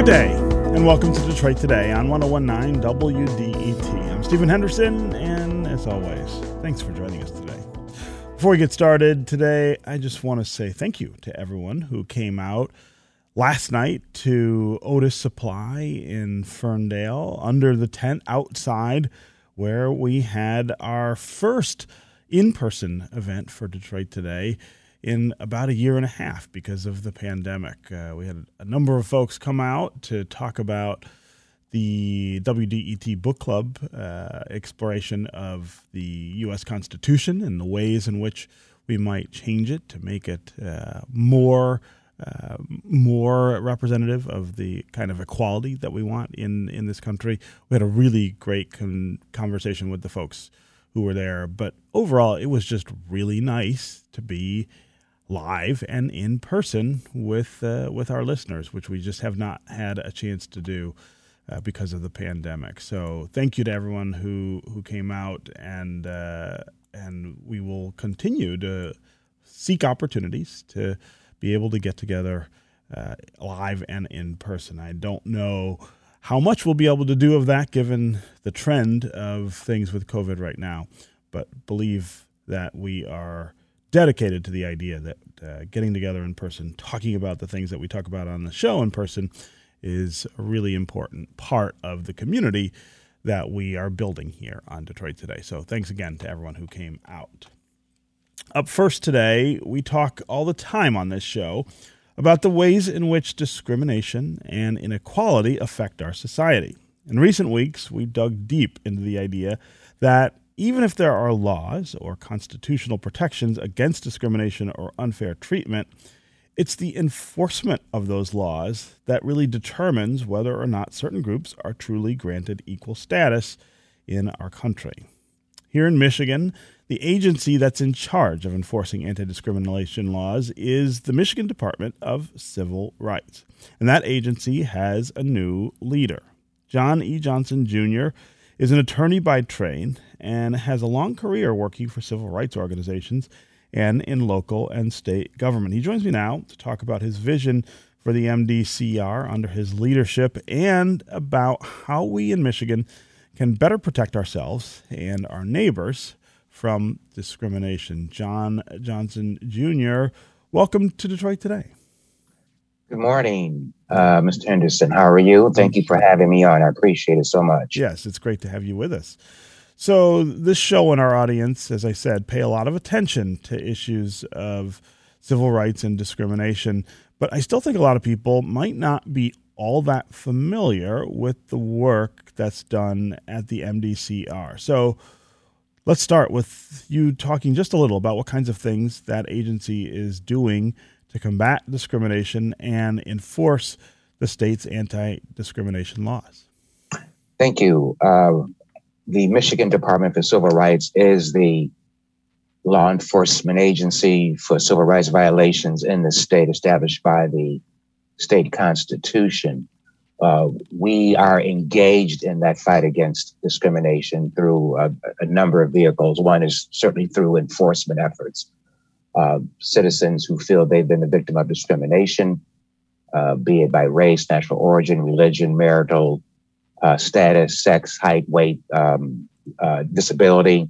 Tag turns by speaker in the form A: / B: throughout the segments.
A: Good day, and welcome to Detroit Today on 1019 WDET. I'm Stephen Henderson, and as always, thanks for joining us today. Before we get started today, I just want to say thank you to everyone who came out last night to Otis Supply in Ferndale under the tent outside where we had our first in person event for Detroit Today in about a year and a half because of the pandemic. Uh, we had a number of folks come out to talk about the WDET Book Club uh, exploration of the U.S. Constitution and the ways in which we might change it to make it uh, more. Uh, more representative of the kind of equality that we want in, in this country. We had a really great con- conversation with the folks who were there, but overall, it was just really nice to be live and in person with uh, with our listeners, which we just have not had a chance to do uh, because of the pandemic. So thank you to everyone who who came out, and uh, and we will continue to seek opportunities to be able to get together uh, live and in person. I don't know how much we'll be able to do of that given the trend of things with COVID right now, but believe that we are dedicated to the idea that uh, getting together in person, talking about the things that we talk about on the show in person, is a really important part of the community that we are building here on Detroit Today. So thanks again to everyone who came out. Up first today, we talk all the time on this show about the ways in which discrimination and inequality affect our society. In recent weeks, we dug deep into the idea that even if there are laws or constitutional protections against discrimination or unfair treatment, it's the enforcement of those laws that really determines whether or not certain groups are truly granted equal status in our country. Here in Michigan, the agency that's in charge of enforcing anti discrimination laws is the Michigan Department of Civil Rights. And that agency has a new leader. John E. Johnson Jr. is an attorney by trade and has a long career working for civil rights organizations and in local and state government. He joins me now to talk about his vision for the MDCR under his leadership and about how we in Michigan can better protect ourselves and our neighbors from discrimination. John Johnson Jr., welcome to Detroit today.
B: Good morning, uh, Mr. Henderson. How are you? Thank you for having me on. I appreciate it so much.
A: Yes, it's great to have you with us. So, this show and our audience, as I said, pay a lot of attention to issues of civil rights and discrimination. But I still think a lot of people might not be all that familiar with the work that's done at the MDCR. So, let's start with you talking just a little about what kinds of things that agency is doing to combat discrimination and enforce the state's anti discrimination laws.
B: Thank you. Uh, the Michigan Department for Civil Rights is the law enforcement agency for civil rights violations in the state established by the state constitution. Uh, we are engaged in that fight against discrimination through a, a number of vehicles. One is certainly through enforcement efforts. Uh, citizens who feel they've been the victim of discrimination, uh, be it by race, national origin, religion, marital uh, status, sex, height, weight, um, uh, disability,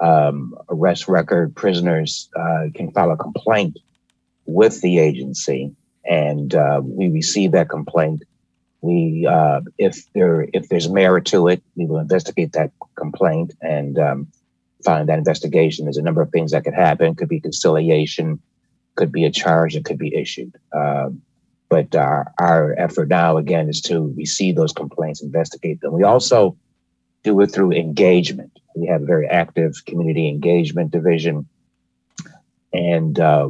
B: um, arrest record, prisoners uh, can file a complaint with the agency, and uh, we receive that complaint. We, uh, if there, if there's merit to it, we will investigate that complaint and um, find that investigation. There's a number of things that could happen. Could be conciliation, could be a charge that could be issued. But our, our effort now, again, is to receive those complaints, investigate them. We also do it through engagement. We have a very active community engagement division, and uh,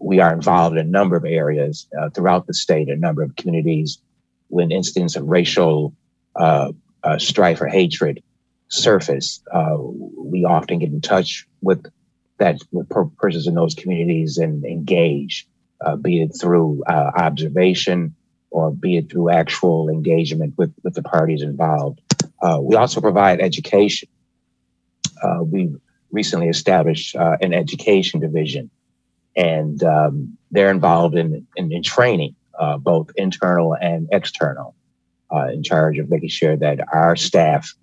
B: we are involved in a number of areas uh, throughout the state, a number of communities when incidents of racial uh, uh strife or hatred surface. Uh, we often get in touch with that with persons in those communities and engage uh, be it through uh, observation or be it through actual engagement with, with the parties involved. Uh, we also provide education. Uh, we recently established uh, an education division, and um, they're involved in, in, in, training uh, both internal and external, in charge of making sure that our staff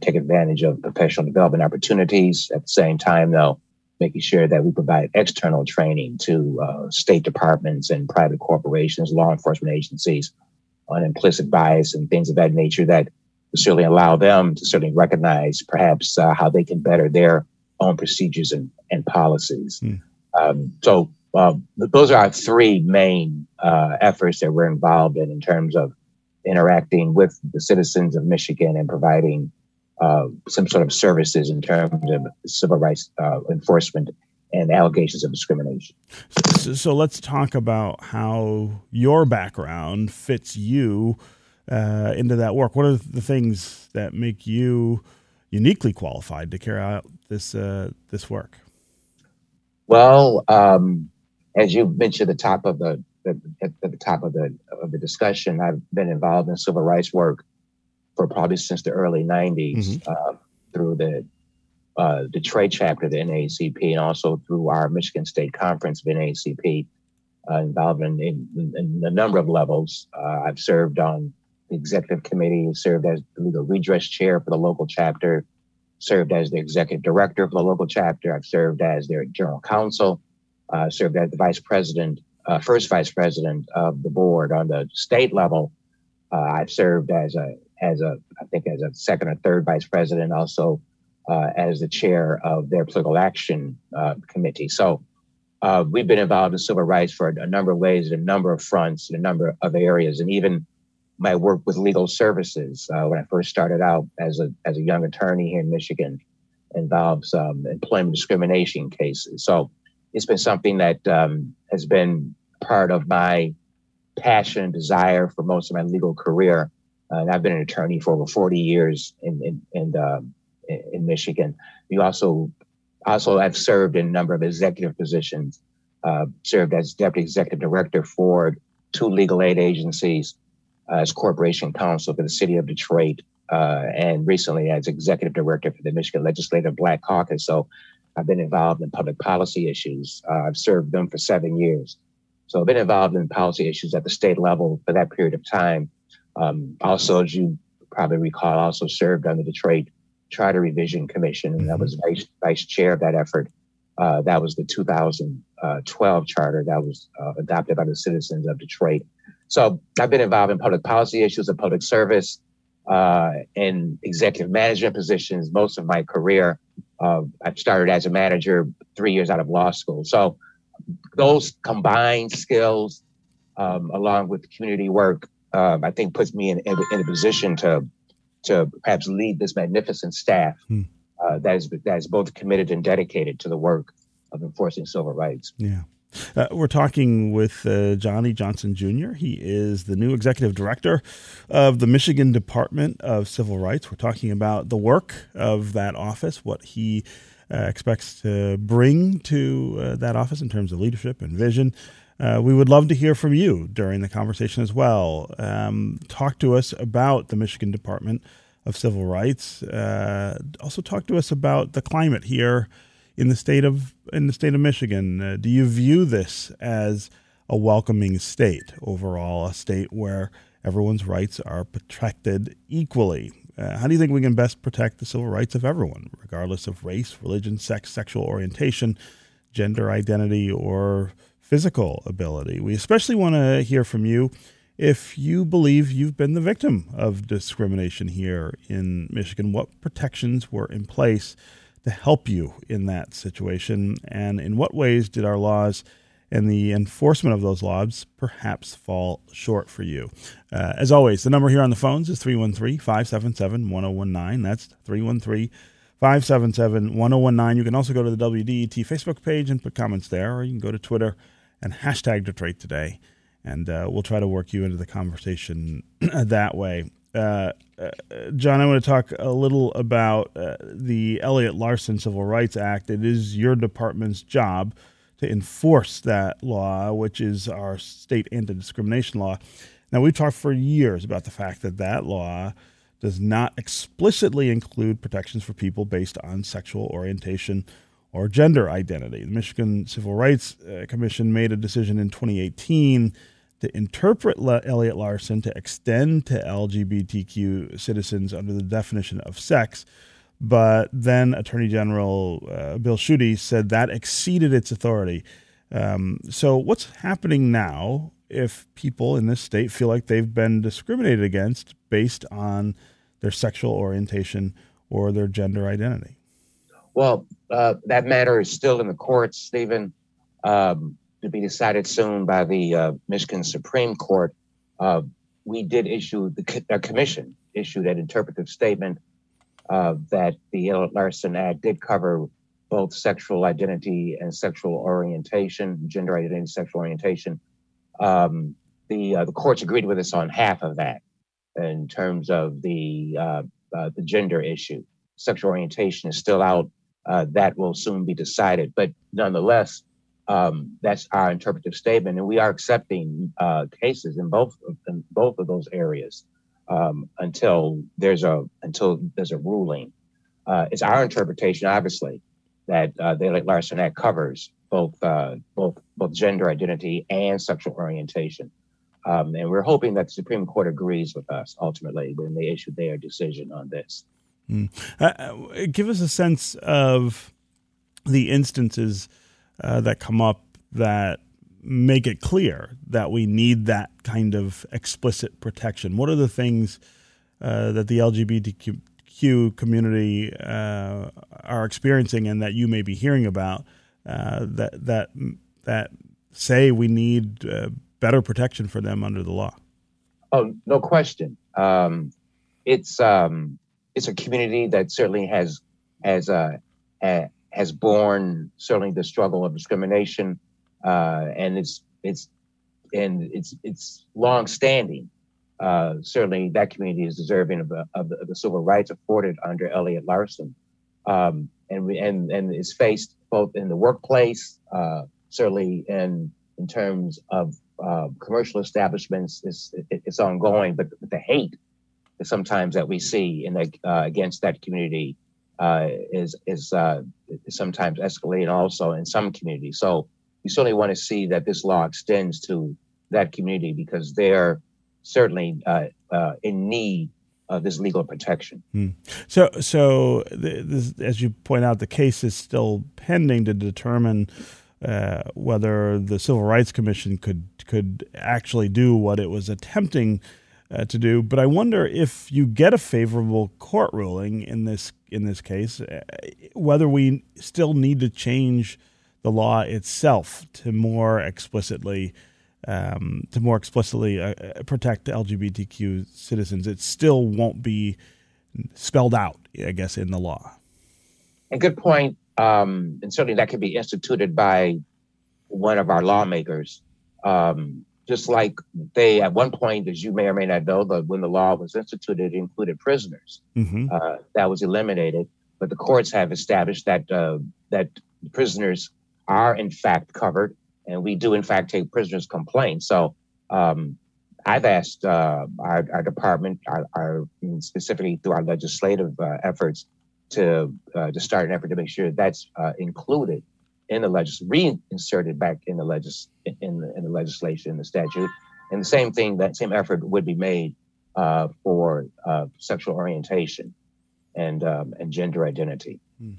B: take advantage of professional development opportunities. At the same time, though, making sure that we provide external training to uh, state departments and private corporations, law enforcement agencies on implicit bias and things of that nature that certainly allow them to certainly recognize perhaps uh, how they can better their own procedures and, and policies. Hmm. Um, so uh, those are our three main uh, efforts that we're involved in in terms of interacting with the citizens of Michigan and providing uh, some sort of services in terms of civil rights uh, enforcement and allegations of discrimination.
A: So, so, let's talk about how your background fits you uh, into that work. What are the things that make you uniquely qualified to carry out this uh, this work?
B: Well, um, as you mentioned, at the top of the, the at the top of the of the discussion, I've been involved in civil rights work for probably since the early '90s mm-hmm. uh, through the uh, Detroit chapter of the NAACP and also through our Michigan State Conference of NAACP, uh, involved in, in, in, a number of levels. Uh, I've served on the executive committee, served as the legal redress chair for the local chapter, served as the executive director for the local chapter. I've served as their general counsel, uh, served as the vice president, uh, first vice president of the board on the state level. Uh, I've served as a as a I think as a second or third vice president, also uh, as the chair of their political action uh, committee. So. Uh, we've been involved in civil rights for a number of ways, in a number of fronts, in a number of areas, and even my work with legal services uh, when I first started out as a as a young attorney here in Michigan involves um, employment discrimination cases. So it's been something that um, has been part of my passion and desire for most of my legal career. And I've been an attorney for over 40 years in in in, um, in Michigan. You also also I've served in a number of executive positions. Uh, served as deputy executive director for two legal aid agencies uh, as corporation counsel for the city of Detroit, uh, and recently as executive director for the Michigan Legislative Black Caucus. So I've been involved in public policy issues. Uh, I've served them for seven years. So I've been involved in policy issues at the state level for that period of time. Um, also, as you probably recall, also served on the Detroit Charter Revision Commission, and that was mm-hmm. vice, vice chair of that effort. Uh, that was the 2012 charter that was uh, adopted by the citizens of Detroit. So I've been involved in public policy issues and public service, uh, in executive management positions most of my career. Uh, I started as a manager three years out of law school. So those combined skills, um, along with community work, uh, I think puts me in, in, in, a position to to perhaps lead this magnificent staff hmm. uh, that is that is both committed and dedicated to the work of enforcing civil rights.
A: Yeah. Uh, we're talking with uh, Johnny Johnson Jr. He is the new executive director of the Michigan Department of Civil Rights. We're talking about the work of that office, what he uh, expects to bring to uh, that office in terms of leadership and vision. Uh, we would love to hear from you during the conversation as well. Um, talk to us about the Michigan Department of Civil Rights. Uh, also, talk to us about the climate here in the state of in the state of Michigan. Uh, do you view this as a welcoming state overall, a state where everyone's rights are protected equally? Uh, how do you think we can best protect the civil rights of everyone, regardless of race, religion, sex, sexual orientation, gender identity, or physical ability? We especially want to hear from you if you believe you've been the victim of discrimination here in Michigan. What protections were in place? to help you in that situation? And in what ways did our laws and the enforcement of those laws perhaps fall short for you? Uh, as always, the number here on the phones is 313 577 1019. That's 313 577 1019. You can also go to the WDET Facebook page and put comments there, or you can go to Twitter and hashtag Detroit Today, and uh, we'll try to work you into the conversation that way. Uh, uh, John, I want to talk a little about uh, the Elliott-Larsen Civil Rights Act. It is your department's job to enforce that law, which is our state anti discrimination law. Now, we've talked for years about the fact that that law does not explicitly include protections for people based on sexual orientation or gender identity. The Michigan Civil Rights uh, Commission made a decision in 2018 to interpret Le- Elliott-Larsen to extend to LGBTQ citizens under the definition of sex. But then Attorney General uh, Bill Schuette said that exceeded its authority. Um, so, what's happening now if people in this state feel like they've been discriminated against based on their sexual orientation or their gender identity?
B: Well, uh, that matter is still in the courts, Stephen, um, to be decided soon by the uh, Michigan Supreme Court. Uh, we did issue the a commission issued an interpretive statement uh, that the Larsen Act did cover both sexual identity and sexual orientation, gender identity, and sexual orientation. Um, the uh, the courts agreed with us on half of that in terms of the uh, the gender issue. Sexual orientation is still out. Uh, that will soon be decided, but nonetheless, um, that's our interpretive statement, and we are accepting uh, cases in both of, in both of those areas um, until there's a until there's a ruling. Uh, it's our interpretation, obviously, that uh, the Larsen Act covers both uh, both both gender identity and sexual orientation. Um, and we're hoping that the Supreme Court agrees with us ultimately when they issue their decision on this.
A: Mm. Uh, give us a sense of the instances uh, that come up that make it clear that we need that kind of explicit protection. What are the things uh, that the LGBTQ community uh, are experiencing and that you may be hearing about uh, that that that say we need better protection for them under the law?
B: Oh, no question. Um, it's um, it's a community that certainly has has uh, has borne certainly the struggle of discrimination, uh, and it's it's and it's it's long standing. Uh, certainly, that community is deserving of, of, the, of the civil rights afforded under Elliott-Larsen, um, and we, and and is faced both in the workplace, uh, certainly in in terms of uh, commercial establishments, it's, it's ongoing, but the hate sometimes that we see in the, uh, against that community uh, is is, uh, sometimes escalating also in some communities. So we certainly want to see that this law extends to that community because they're certainly uh, uh, in need of this legal protection.
A: Hmm. So, so this, as you point out, the case is still pending to determine uh, whether the Civil Rights Commission could could actually do what it was attempting uh, to do. But I wonder if you get a favorable court ruling in this in this case, uh, whether we still need to change the law itself to more explicitly um, to more explicitly uh, uh protect LGBTQ citizens. It still won't be spelled out, I guess, in the law.
B: A good point. Um, and certainly that could be instituted by one of our lawmakers. Um, just like they, at one point, as you may or may not know, that when the law was instituted, it included prisoners. Mm-hmm. Uh, that was eliminated, but the courts have established that uh, that prisoners are in fact covered, and we do in fact take prisoners' complaints. So um, I've asked uh, our, our, department, our, our, specifically through our legislative uh, efforts, to uh, to start an effort to make sure that's uh, included in the legis reinserted back in the legis in the, in the legislation, in the statute, and the same thing that same effort would be made uh, for uh, sexual orientation and um, and gender identity. Hmm.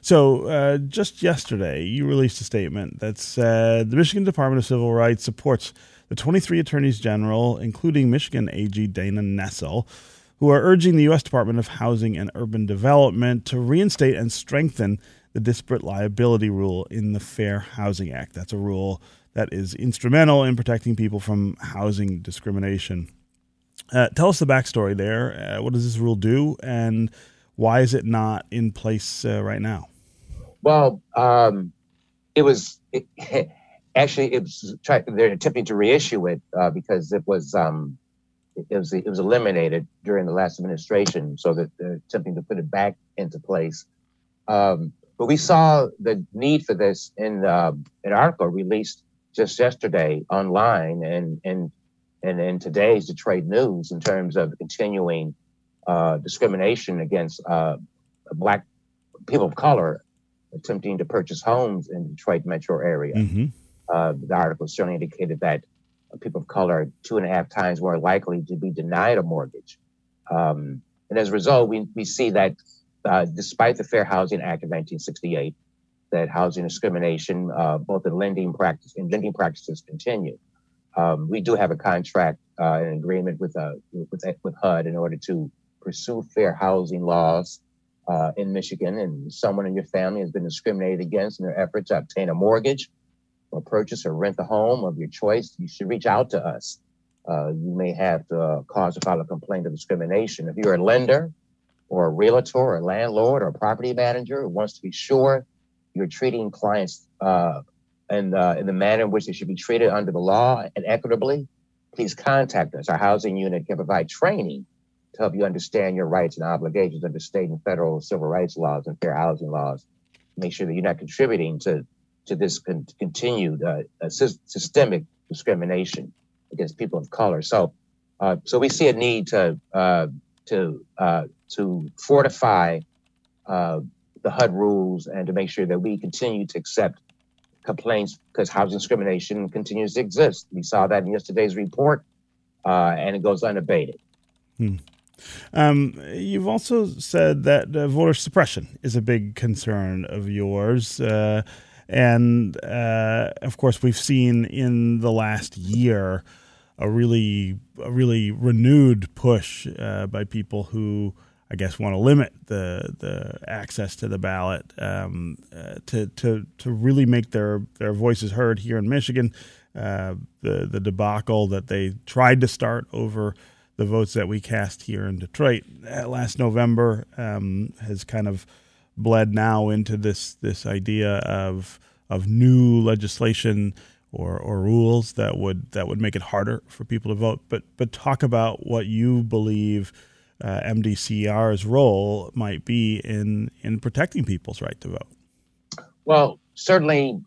A: So, uh, just yesterday, you released a statement that said the Michigan Department of Civil Rights supports the 23 attorneys general, including Michigan AG Dana Nessel, who are urging the U.S. Department of Housing and Urban Development to reinstate and strengthen the disparate liability rule in the Fair Housing Act. That's a rule that is instrumental in protecting people from housing discrimination. Uh, tell us the backstory there. Uh, what does this rule do, and why is it not in place uh, right now?
B: Well, um, it was it, actually it was try, they're attempting to reissue it uh, because it was um, it was it was eliminated during the last administration, so that they're attempting to put it back into place. Um, but we saw the need for this in uh, an article released just yesterday online and and and in today's Detroit News in terms of continuing uh, discrimination against uh, black people of color attempting to purchase homes in the Detroit metro area. Mm-hmm. Uh, the article certainly indicated that people of color are two and a half times more likely to be denied a mortgage. Um, and as a result, we, we see that uh, despite the Fair Housing Act of 1968, that housing discrimination, uh, both in lending practice and lending practices continue. Um, we do have a contract, uh, an agreement with, uh, with, with HUD in order to pursue fair housing laws uh, in Michigan. And someone in your family has been discriminated against in their effort to obtain a mortgage or purchase or rent the home of your choice, you should reach out to us. Uh, you may have to cause to file a complaint of discrimination. If you're a lender or a realtor or a landlord or a property manager who wants to be sure you're treating clients uh, in, uh, in the manner in which they should be treated under the law and equitably, please contact us. Our housing unit can provide training to help you understand your rights and obligations under state and federal civil rights laws and fair housing laws. Make sure that you're not contributing to to this con- continued uh, systemic discrimination against people of color. So, uh, so we see a need to uh, to uh, to fortify uh, the HUD rules and to make sure that we continue to accept complaints because housing discrimination continues to exist. We saw that in yesterday's report, uh, and it goes unabated.
A: Hmm. Um, you've also said that uh, voter suppression is a big concern of yours. Uh, and uh, of course, we've seen in the last year a really, a really renewed push uh, by people who, I guess, want to limit the the access to the ballot um, uh, to to to really make their their voices heard here in Michigan. Uh, the the debacle that they tried to start over the votes that we cast here in Detroit uh, last November um, has kind of bled now into this this idea of of new legislation or, or rules that would that would make it harder for people to vote. But but talk about what you believe uh, MDCR's role might be in in protecting people's right to vote.
B: Well, certainly,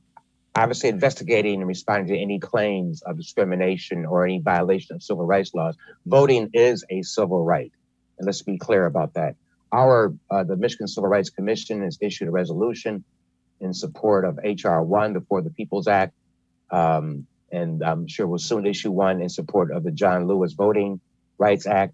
B: obviously, investigating and responding to any claims of discrimination or any violation of civil rights laws. Voting is a civil right, and let's be clear about that. Our uh, the Michigan Civil Rights Commission has issued a resolution in support of HR one, the For the People's Act, um, and I'm sure we'll soon issue one in support of the John Lewis Voting Rights Act.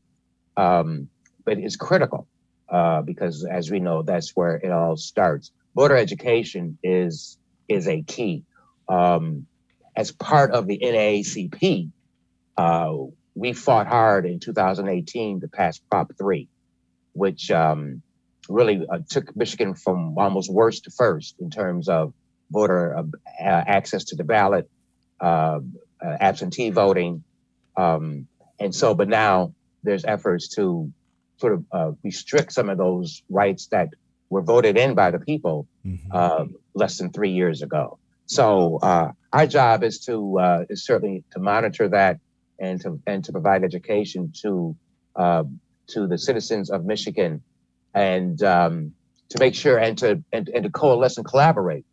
B: Um, but it's critical uh, because, as we know, that's where it all starts. Voter education is is a key. Um, as part of the NAACP, uh, we fought hard in 2018 to pass Prop 3, which um, really uh, took Michigan from almost worst to first in terms of voter uh, access to the ballot, uh, uh, absentee voting. Um, and so, but now there's efforts to sort of uh, restrict some of those rights that were voted in by the people mm-hmm. less than three years ago. So our job is to is certainly to monitor that and to and to provide education to to the citizens of Michigan and um, to make sure and to and, and to coalesce and collaborate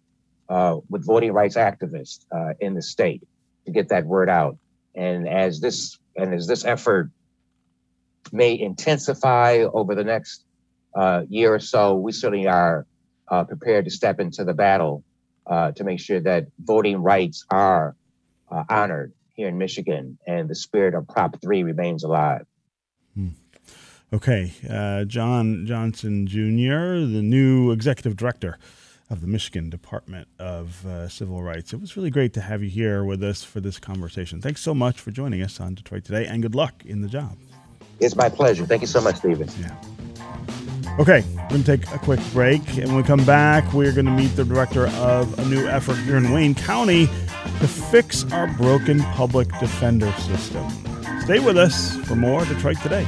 B: uh, with voting rights activists uh, in the state to get that word out. And as this and as this effort may intensify over the next uh, year or so, we certainly are uh, prepared to step into the battle uh, to make sure that voting rights are uh, honored here in Michigan and the spirit of Prop 3 remains alive.
A: Hmm. Okay, John Johnson Jr., the new executive director of the Michigan Department of uh, Civil Rights. It was really great to have you here with us for this conversation. Thanks so much for joining us on Detroit Today, and good luck in the job.
B: It's my pleasure. Thank you so much, Stephen.
A: Yeah. Okay, we're going to take a quick break. And when we come back, we're going to meet the director of a new effort here in Wayne County to fix our broken public defender system. Stay with us for more Detroit Today.